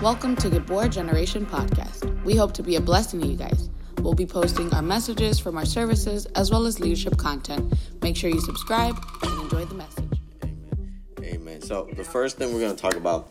Welcome to Gabor Generation Podcast. We hope to be a blessing to you guys. We'll be posting our messages from our services as well as leadership content. Make sure you subscribe and enjoy the message. Amen. Amen. So, the first thing we're going to talk about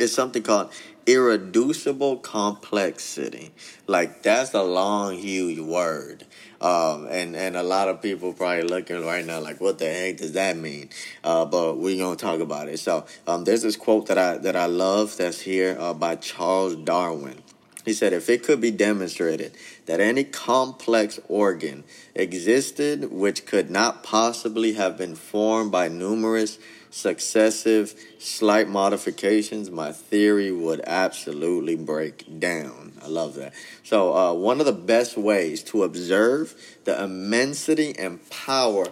is something called irreducible complexity. Like, that's a long, huge word. Um, and, and a lot of people probably looking right now like, what the heck does that mean? Uh, but we're to talk about it. So, um, there's this quote that I, that I love that's here uh, by Charles Darwin. He said, if it could be demonstrated that any complex organ existed which could not possibly have been formed by numerous successive slight modifications, my theory would absolutely break down. I love that. So, uh, one of the best ways to observe the immensity and power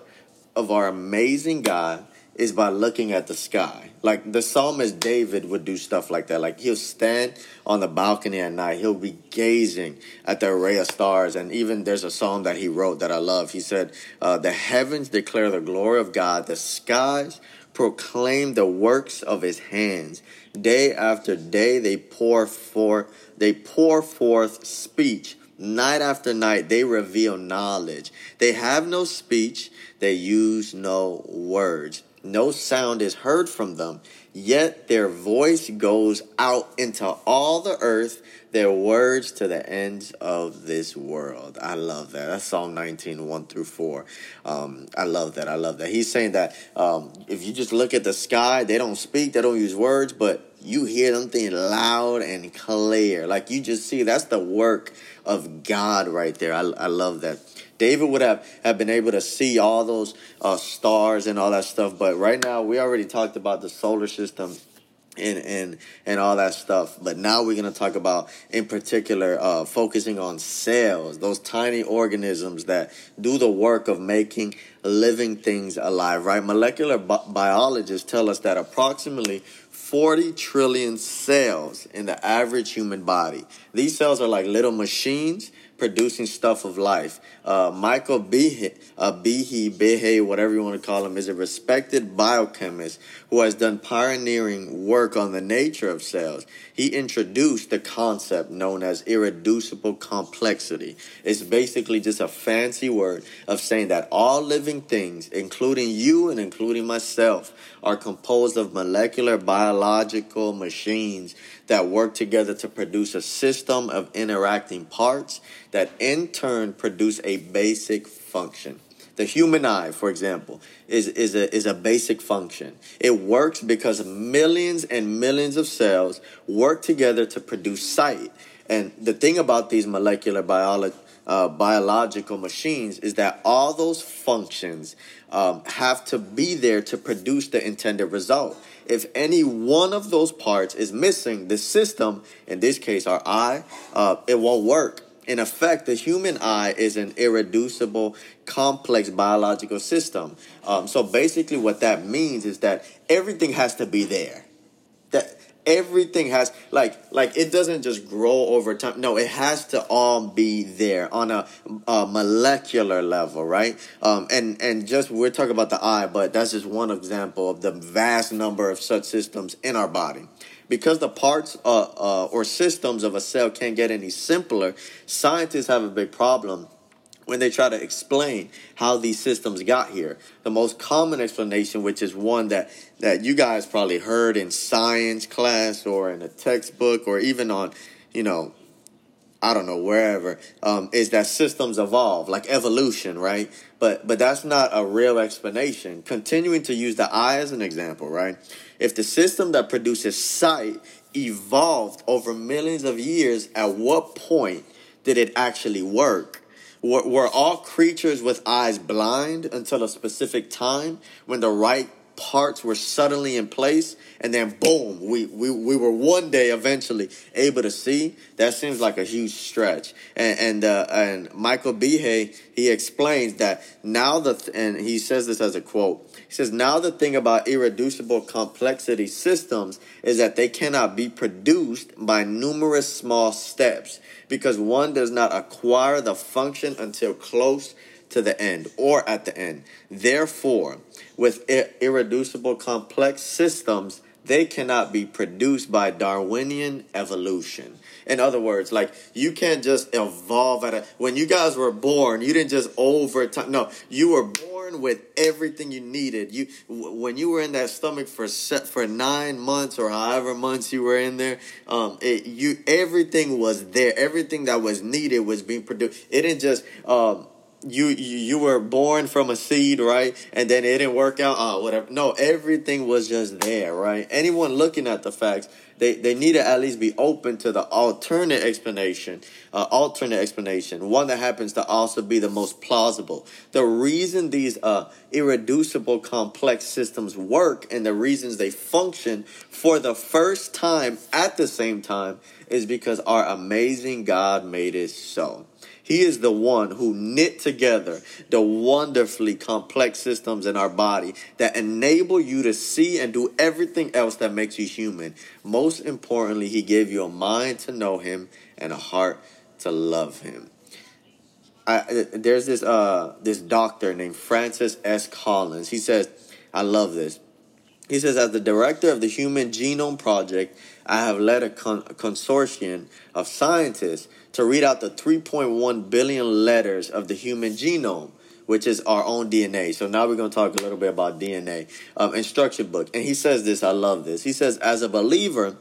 of our amazing God is by looking at the sky. Like the psalmist David would do stuff like that. Like he'll stand on the balcony at night, he'll be gazing at the array of stars. And even there's a psalm that he wrote that I love. He said, uh, The heavens declare the glory of God, the skies proclaim the works of his hands. Day after day they pour forth they pour forth speech. Night after night they reveal knowledge. They have no speech, they use no words. No sound is heard from them, yet their voice goes out into all the earth, their words to the ends of this world. I love that. That's Psalm 19, 1 through 4. Um, I love that. I love that. He's saying that um, if you just look at the sky, they don't speak, they don't use words, but you hear them thing loud and clear. Like you just see, that's the work of God right there. I, I love that. David would have, have been able to see all those uh, stars and all that stuff. But right now, we already talked about the solar system and and and all that stuff. But now we're gonna talk about, in particular, uh, focusing on cells, those tiny organisms that do the work of making living things alive. Right? Molecular bi- biologists tell us that approximately 40 trillion cells in the average human body. These cells are like little machines producing stuff of life. Uh, Michael Behe, uh, Behe, Behe, whatever you want to call him, is a respected biochemist who has done pioneering work on the nature of cells. He introduced the concept known as irreducible complexity. It's basically just a fancy word of saying that all living things, including you and including myself, are composed of molecular biological machines that work together to produce a system of interacting parts that in turn produce a basic function. The human eye, for example, is, is, a, is a basic function. It works because millions and millions of cells work together to produce sight. And the thing about these molecular biology, uh, biological machines is that all those functions um, have to be there to produce the intended result. If any one of those parts is missing, the system, in this case our eye, uh, it won't work. In effect, the human eye is an irreducible, complex biological system. Um, so basically, what that means is that everything has to be there. That everything has like like it doesn't just grow over time no it has to all be there on a, a molecular level right um, and and just we're talking about the eye but that's just one example of the vast number of such systems in our body because the parts uh, uh, or systems of a cell can't get any simpler scientists have a big problem when they try to explain how these systems got here. The most common explanation, which is one that, that you guys probably heard in science class or in a textbook or even on, you know, I don't know wherever, um, is that systems evolve, like evolution, right? But but that's not a real explanation. Continuing to use the eye as an example, right? If the system that produces sight evolved over millions of years, at what point did it actually work? Were, were all creatures with eyes blind until a specific time when the right parts were suddenly in place and then boom we, we, we were one day eventually able to see. That seems like a huge stretch. And and, uh, and michael behe he explains that now the th- and he says this as a quote. He says now the thing about irreducible complexity systems is that they cannot be produced by numerous small steps because one does not acquire the function until close to the end or at the end. Therefore, with irreducible complex systems, they cannot be produced by Darwinian evolution. In other words, like you can't just evolve at a when you guys were born, you didn't just over time. No, you were born with everything you needed. You when you were in that stomach for set for nine months or however months you were in there, um, it, you everything was there. Everything that was needed was being produced. It didn't just um you, you were born from a seed, right? And then it didn't work out. Oh, whatever. No, everything was just there, right? Anyone looking at the facts, they they need to at least be open to the alternate explanation, uh, alternate explanation, one that happens to also be the most plausible. The reason these uh, irreducible complex systems work and the reasons they function for the first time at the same time is because our amazing God made it so. He is the one who knit together the wonderfully complex systems in our body that enable you to see and do everything else that makes you human. Most importantly, He gave you a mind to know Him and a heart to love Him. I, there's this uh this doctor named Francis S. Collins. He says, I love this. He says, as the director of the Human Genome Project, I have led a, con- a consortium of scientists to read out the 3.1 billion letters of the human genome which is our own DNA. So now we're going to talk a little bit about DNA. Um, instruction book. And he says this, I love this. He says, as a believer,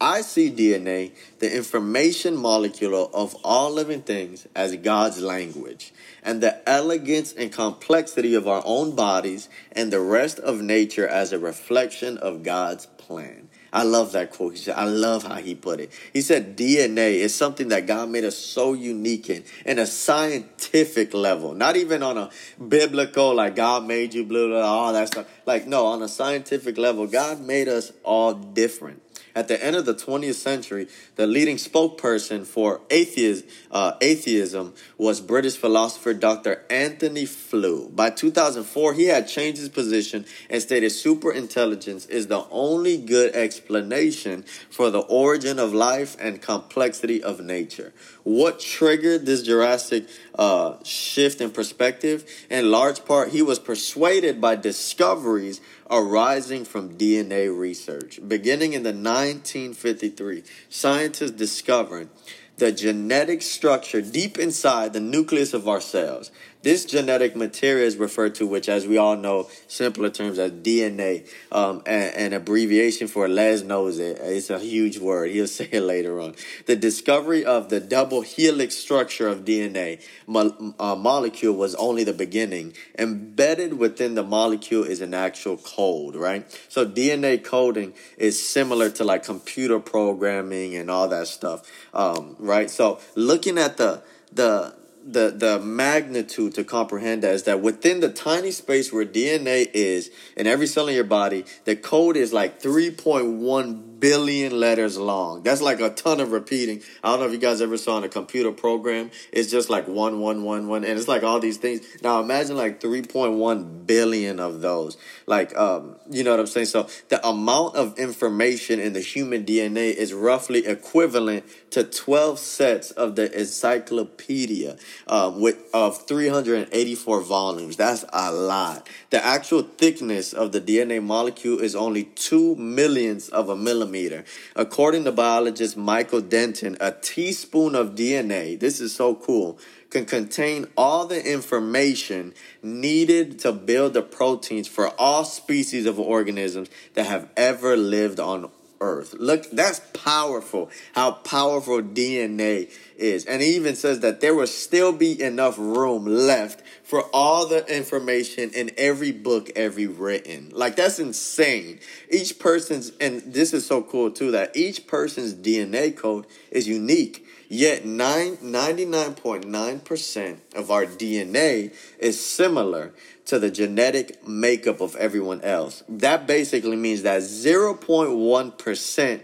I see DNA, the information molecule of all living things, as God's language. And the elegance and complexity of our own bodies and the rest of nature as a reflection of God's plan. I love that quote. He said, I love how he put it. He said DNA is something that God made us so unique in, in a scientific level, not even on a biblical, like God made you, blah, blah, all that stuff. Like, no, on a scientific level, God made us all different. At the end of the 20th century, the leading spokesperson for atheism, uh, atheism was British philosopher Dr. Antony Flew. By 2004, he had changed his position and stated superintelligence is the only good explanation for the origin of life and complexity of nature. What triggered this Jurassic uh, shift in perspective? In large part, he was persuaded by discoveries arising from DNA research. Beginning in the 1953, scientists discovered the genetic structure deep inside the nucleus of our cells. This genetic material is referred to, which, as we all know, simpler terms as DNA, um, and, an abbreviation for Les knows it. It's a huge word. He'll say it later on. The discovery of the double helix structure of DNA mo- uh, molecule was only the beginning. Embedded within the molecule is an actual code, right? So DNA coding is similar to like computer programming and all that stuff, um, right? So looking at the the the the magnitude to comprehend that is that within the tiny space where DNA is in every cell in your body, the code is like 3.1 billion letters long. That's like a ton of repeating. I don't know if you guys ever saw in a computer program. It's just like one, one, one, one, and it's like all these things. Now imagine like 3.1 billion of those. Like, um, you know what I'm saying? So the amount of information in the human DNA is roughly equivalent to 12 sets of the encyclopedia um, with of 384 volumes. That's a lot. The actual thickness of the DNA molecule is only two millionths of a millimeter millimeter. According to biologist Michael Denton, a teaspoon of DNA, this is so cool, can contain all the information needed to build the proteins for all species of organisms that have ever lived on earth. Look, that's powerful. How powerful DNA is. And he even says that there will still be enough room left for all the information in every book every written. Like that's insane. Each person's and this is so cool too that each person's DNA code is unique. Yet 9, 99.9% of our DNA is similar to the genetic makeup of everyone else. That basically means that 0.1%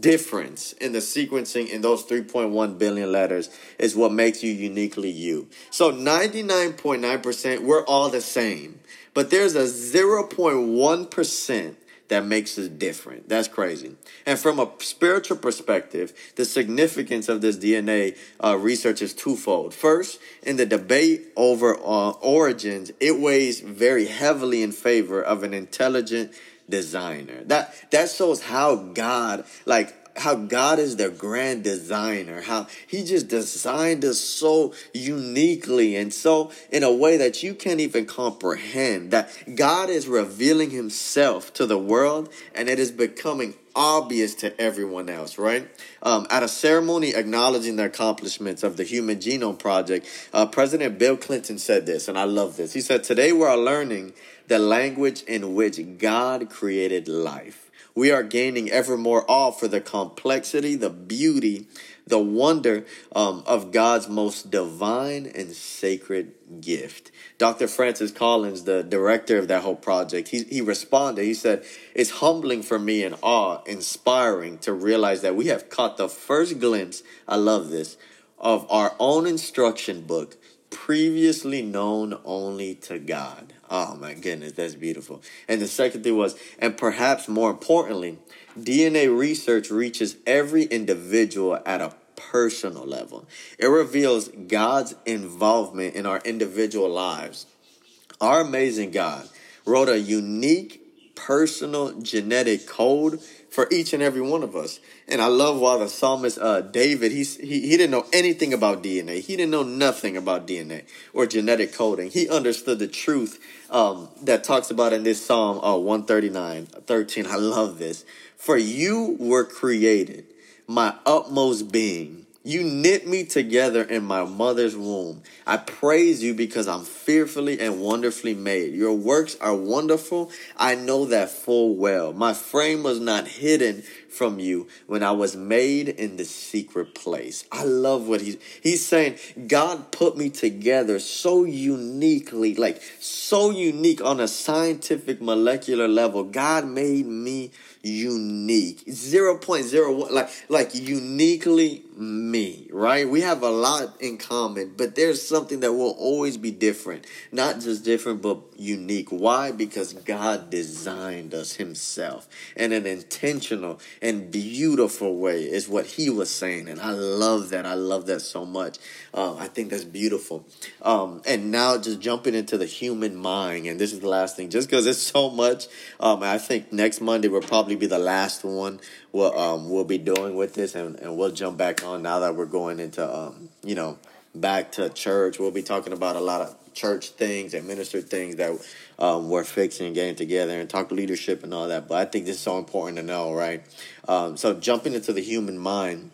difference in the sequencing in those 3.1 billion letters is what makes you uniquely you. So 99.9%, we're all the same. But there's a 0.1% that makes us different. That's crazy. And from a spiritual perspective, the significance of this DNA uh, research is twofold. First, in the debate over uh, origins, it weighs very heavily in favor of an intelligent designer. That that shows how God like how God is the grand designer, how he just designed us so uniquely and so in a way that you can't even comprehend that God is revealing himself to the world and it is becoming obvious to everyone else, right? Um, at a ceremony acknowledging the accomplishments of the Human Genome Project, uh, President Bill Clinton said this, and I love this. He said, Today we are learning the language in which God created life. We are gaining ever more awe for the complexity, the beauty, the wonder um, of God's most divine and sacred gift. Dr. Francis Collins, the director of that whole project, he, he responded. He said, It's humbling for me and awe inspiring to realize that we have caught the first glimpse, I love this, of our own instruction book previously known only to God. Oh my goodness, that's beautiful. And the second thing was, and perhaps more importantly, DNA research reaches every individual at a personal level. It reveals God's involvement in our individual lives. Our amazing God wrote a unique personal genetic code for each and every one of us. And I love why the psalmist uh, David, he's, he, he didn't know anything about DNA. He didn't know nothing about DNA or genetic coding. He understood the truth um, that talks about in this Psalm uh, 139, 13. I love this. For you were created, my utmost being you knit me together in my mother's womb. I praise you because I'm fearfully and wonderfully made. Your works are wonderful. I know that full well. My frame was not hidden from you when I was made in the secret place. I love what he's he's saying. God put me together so uniquely, like so unique on a scientific molecular level. God made me unique 0.01 like like uniquely me right we have a lot in common but there's something that will always be different not just different but unique why because god designed us himself in an intentional and beautiful way is what he was saying. And i love that. I love that so much. Uh, i think that's beautiful. Um, and now just jumping into the human mind and this is the last thing just because it's so much. Um, i think next monday we're probably be the last one we'll um we'll be doing with this, and, and we'll jump back on now that we're going into um you know back to church. We'll be talking about a lot of church things and minister things that um, we're fixing and getting together and talk to leadership and all that. But I think this is so important to know, right? Um, so jumping into the human mind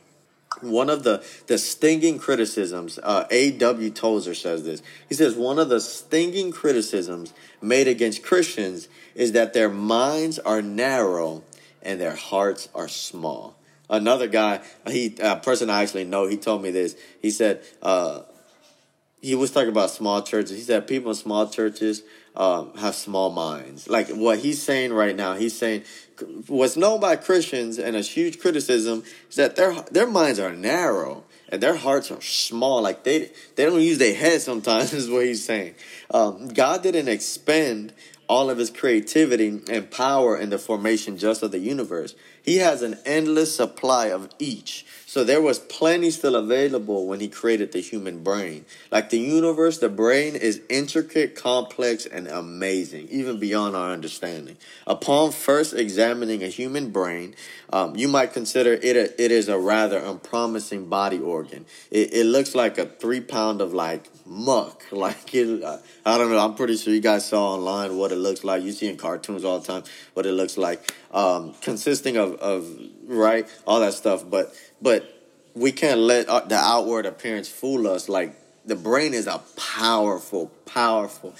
one of the, the stinging criticisms, uh, A.W. Tozer says this. He says, one of the stinging criticisms made against Christians is that their minds are narrow and their hearts are small. Another guy, he a person I actually know, he told me this. He said uh, he was talking about small churches. He said people in small churches um, have small minds. Like what he's saying right now, he's saying what's known by Christians and a huge criticism is that their their minds are narrow and their hearts are small. Like they they don't use their head sometimes. Is what he's saying. Um, God didn't expend all of his creativity and power in the formation just of the universe. He has an endless supply of each. So there was plenty still available when he created the human brain. Like the universe, the brain is intricate, complex, and amazing, even beyond our understanding. Upon first examining a human brain, um, you might consider it a, it is a rather unpromising body organ. It, it looks like a three pound of like muck. Like it, I don't know. I'm pretty sure you guys saw online what it looks like. You see in cartoons all the time what it looks like, um, consisting of of right all that stuff. But but we can't let uh, the outward appearance fool us. Like the brain is a powerful, powerful,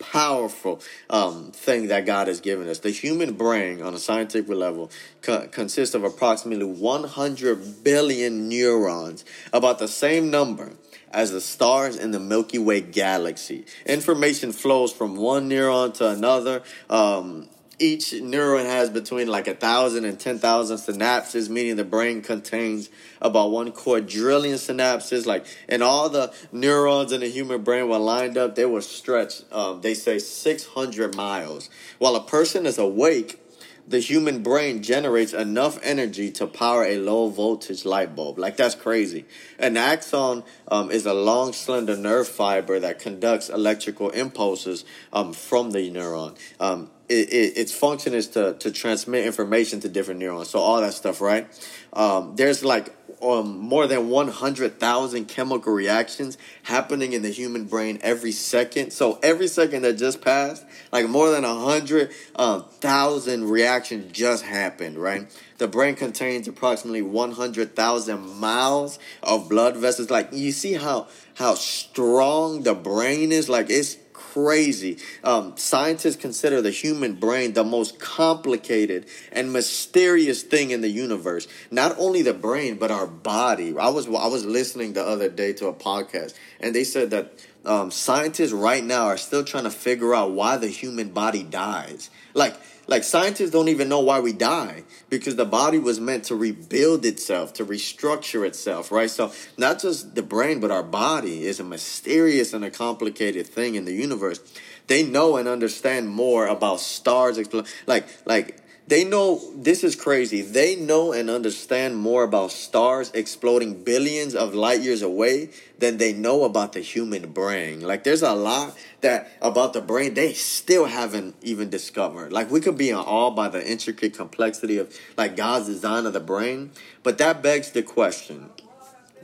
powerful um, thing that God has given us. The human brain, on a scientific level, co- consists of approximately 100 billion neurons, about the same number as the stars in the Milky Way galaxy. Information flows from one neuron to another. Um, each neuron has between like a thousand and ten thousand synapses, meaning the brain contains about one quadrillion synapses. Like, and all the neurons in the human brain were lined up, they were stretched. Um, they say six hundred miles. While a person is awake, the human brain generates enough energy to power a low voltage light bulb. Like that's crazy. An axon um, is a long, slender nerve fiber that conducts electrical impulses um, from the neuron. Um, it, it, its function is to, to transmit information to different neurons. So all that stuff, right? Um, there's like um, more than 100,000 chemical reactions happening in the human brain every second. So every second that just passed, like more than 100,000 um, reactions just happened, right? The brain contains approximately 100,000 miles of blood vessels. Like you see how how strong the brain is. Like it's crazy. Um, scientists consider the human brain the most complicated and mysterious thing in the universe. Not only the brain, but our body. I was I was listening the other day to a podcast, and they said that um, scientists right now are still trying to figure out why the human body dies. Like like scientists don't even know why we die because the body was meant to rebuild itself, to restructure itself, right? So not just the brain, but our body is a mysterious and a complicated thing in the universe. They know and understand more about stars, like like they know this is crazy. They know and understand more about stars exploding billions of light years away than they know about the human brain. Like there's a lot that about the brain they still haven't even discovered. Like we could be in awe by the intricate complexity of like God's design of the brain, but that begs the question: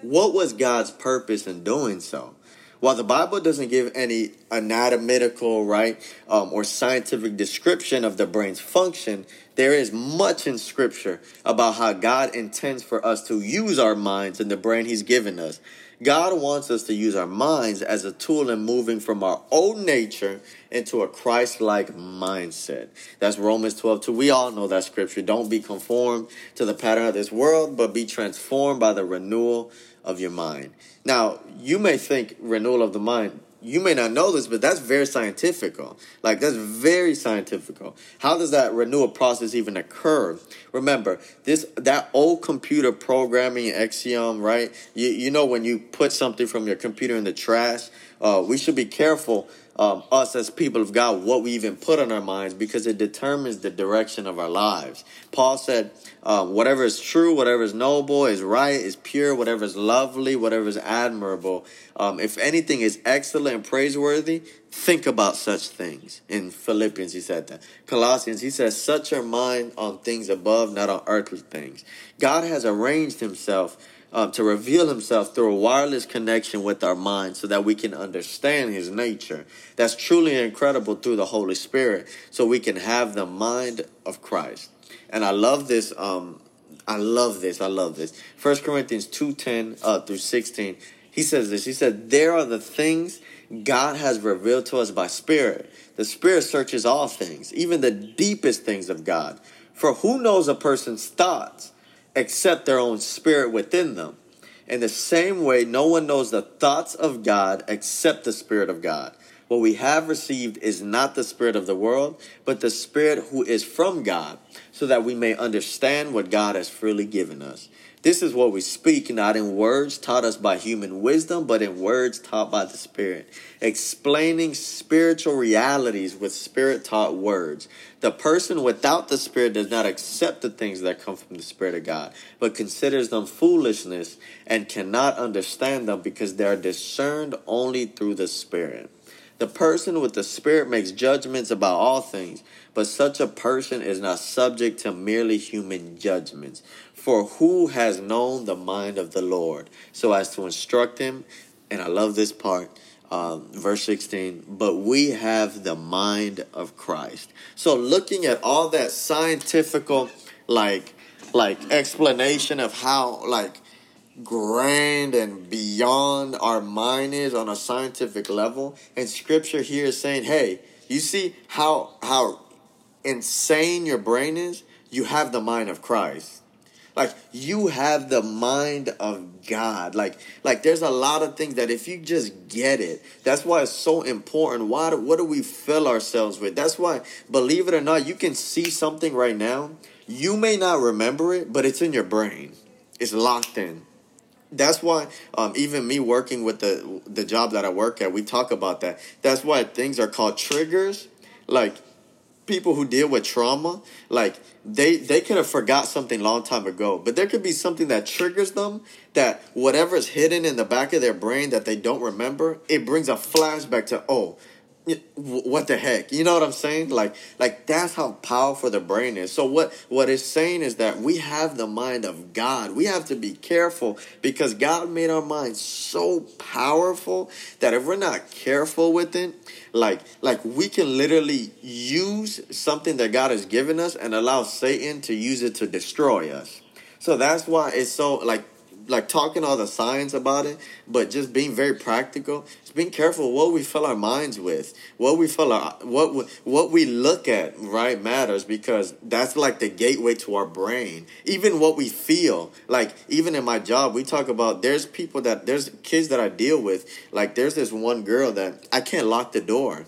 What was God's purpose in doing so? While the Bible doesn't give any anatomical, right, um, or scientific description of the brain's function, there is much in Scripture about how God intends for us to use our minds and the brain He's given us. God wants us to use our minds as a tool in moving from our own nature into a Christ like mindset. That's Romans 12 2. We all know that scripture. Don't be conformed to the pattern of this world, but be transformed by the renewal of your mind. Now, you may think renewal of the mind, you may not know this, but that's very scientific. Like that's very scientific. How does that renewal process even occur? Remember, this that old computer programming Axiom, right? You you know when you put something from your computer in the trash, uh, we should be careful um, us as people of God, what we even put on our minds, because it determines the direction of our lives. Paul said, um, whatever is true, whatever is noble, is right, is pure, whatever is lovely, whatever is admirable, um, if anything is excellent and praiseworthy, think about such things. In Philippians, he said that. Colossians, he says, set your mind on things above, not on earthly things. God has arranged himself um, to reveal himself through a wireless connection with our mind so that we can understand his nature. That's truly incredible through the Holy Spirit so we can have the mind of Christ. And I love this. Um, I love this. I love this. First Corinthians 2.10 uh, through 16. He says this. He said, There are the things God has revealed to us by Spirit. The Spirit searches all things, even the deepest things of God. For who knows a person's thoughts except their own spirit within them? In the same way, no one knows the thoughts of God except the Spirit of God. What we have received is not the Spirit of the world, but the Spirit who is from God, so that we may understand what God has freely given us. This is what we speak, not in words taught us by human wisdom, but in words taught by the Spirit, explaining spiritual realities with Spirit taught words. The person without the Spirit does not accept the things that come from the Spirit of God, but considers them foolishness and cannot understand them because they are discerned only through the Spirit. The person with the Spirit makes judgments about all things, but such a person is not subject to merely human judgments. For who has known the mind of the Lord so as to instruct him? And I love this part. Um, verse 16, but we have the mind of Christ. So looking at all that scientific like like explanation of how like grand and beyond our mind is on a scientific level and scripture here is saying hey you see how how insane your brain is you have the mind of christ like you have the mind of God. Like like there's a lot of things that if you just get it, that's why it's so important. Why do, what do we fill ourselves with? That's why believe it or not, you can see something right now. You may not remember it, but it's in your brain. It's locked in. That's why um, even me working with the the job that I work at, we talk about that. That's why things are called triggers. Like people who deal with trauma, like they they could have forgot something long time ago, but there could be something that triggers them that whatever's hidden in the back of their brain that they don't remember, it brings a flashback to oh, what the heck? You know what i'm saying? Like like that's how powerful the brain is. So what what it's saying is that we have the mind of god. We have to be careful because god made our minds so powerful that if we're not careful with it like like we can literally use something that god has given us and allow satan to use it to destroy us. So that's why it's so like like talking all the science about it, but just being very practical. Just being careful what we fill our minds with, what we fill our what we, what we look at, right, matters because that's like the gateway to our brain. Even what we feel, like even in my job, we talk about there's people that there's kids that I deal with. Like there's this one girl that I can't lock the door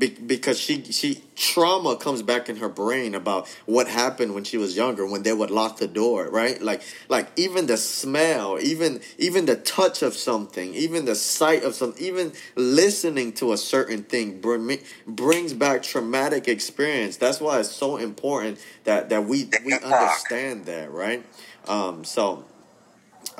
be- because she she trauma comes back in her brain about what happened when she was younger when they would lock the door right? Like like even the smell even even the touch of something even the sight of something even listening to a certain thing bring, brings back traumatic experience. That's why it's so important that that we we understand that right? Um so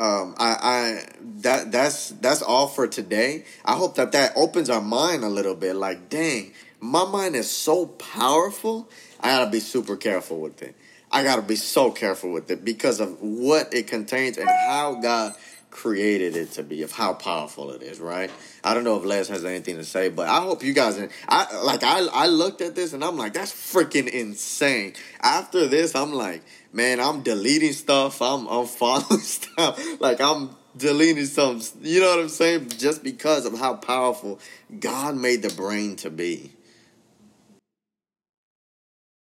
um, I, I that that's that's all for today. I hope that that opens our mind a little bit. Like, dang, my mind is so powerful. I gotta be super careful with it. I gotta be so careful with it because of what it contains and how God created it to be, of how powerful it is. Right? I don't know if Les has anything to say, but I hope you guys. I like I I looked at this and I'm like, that's freaking insane. After this, I'm like man, I'm deleting stuff. I'm I'm following stuff. Like I'm deleting some. You know what I'm saying? Just because of how powerful God made the brain to be.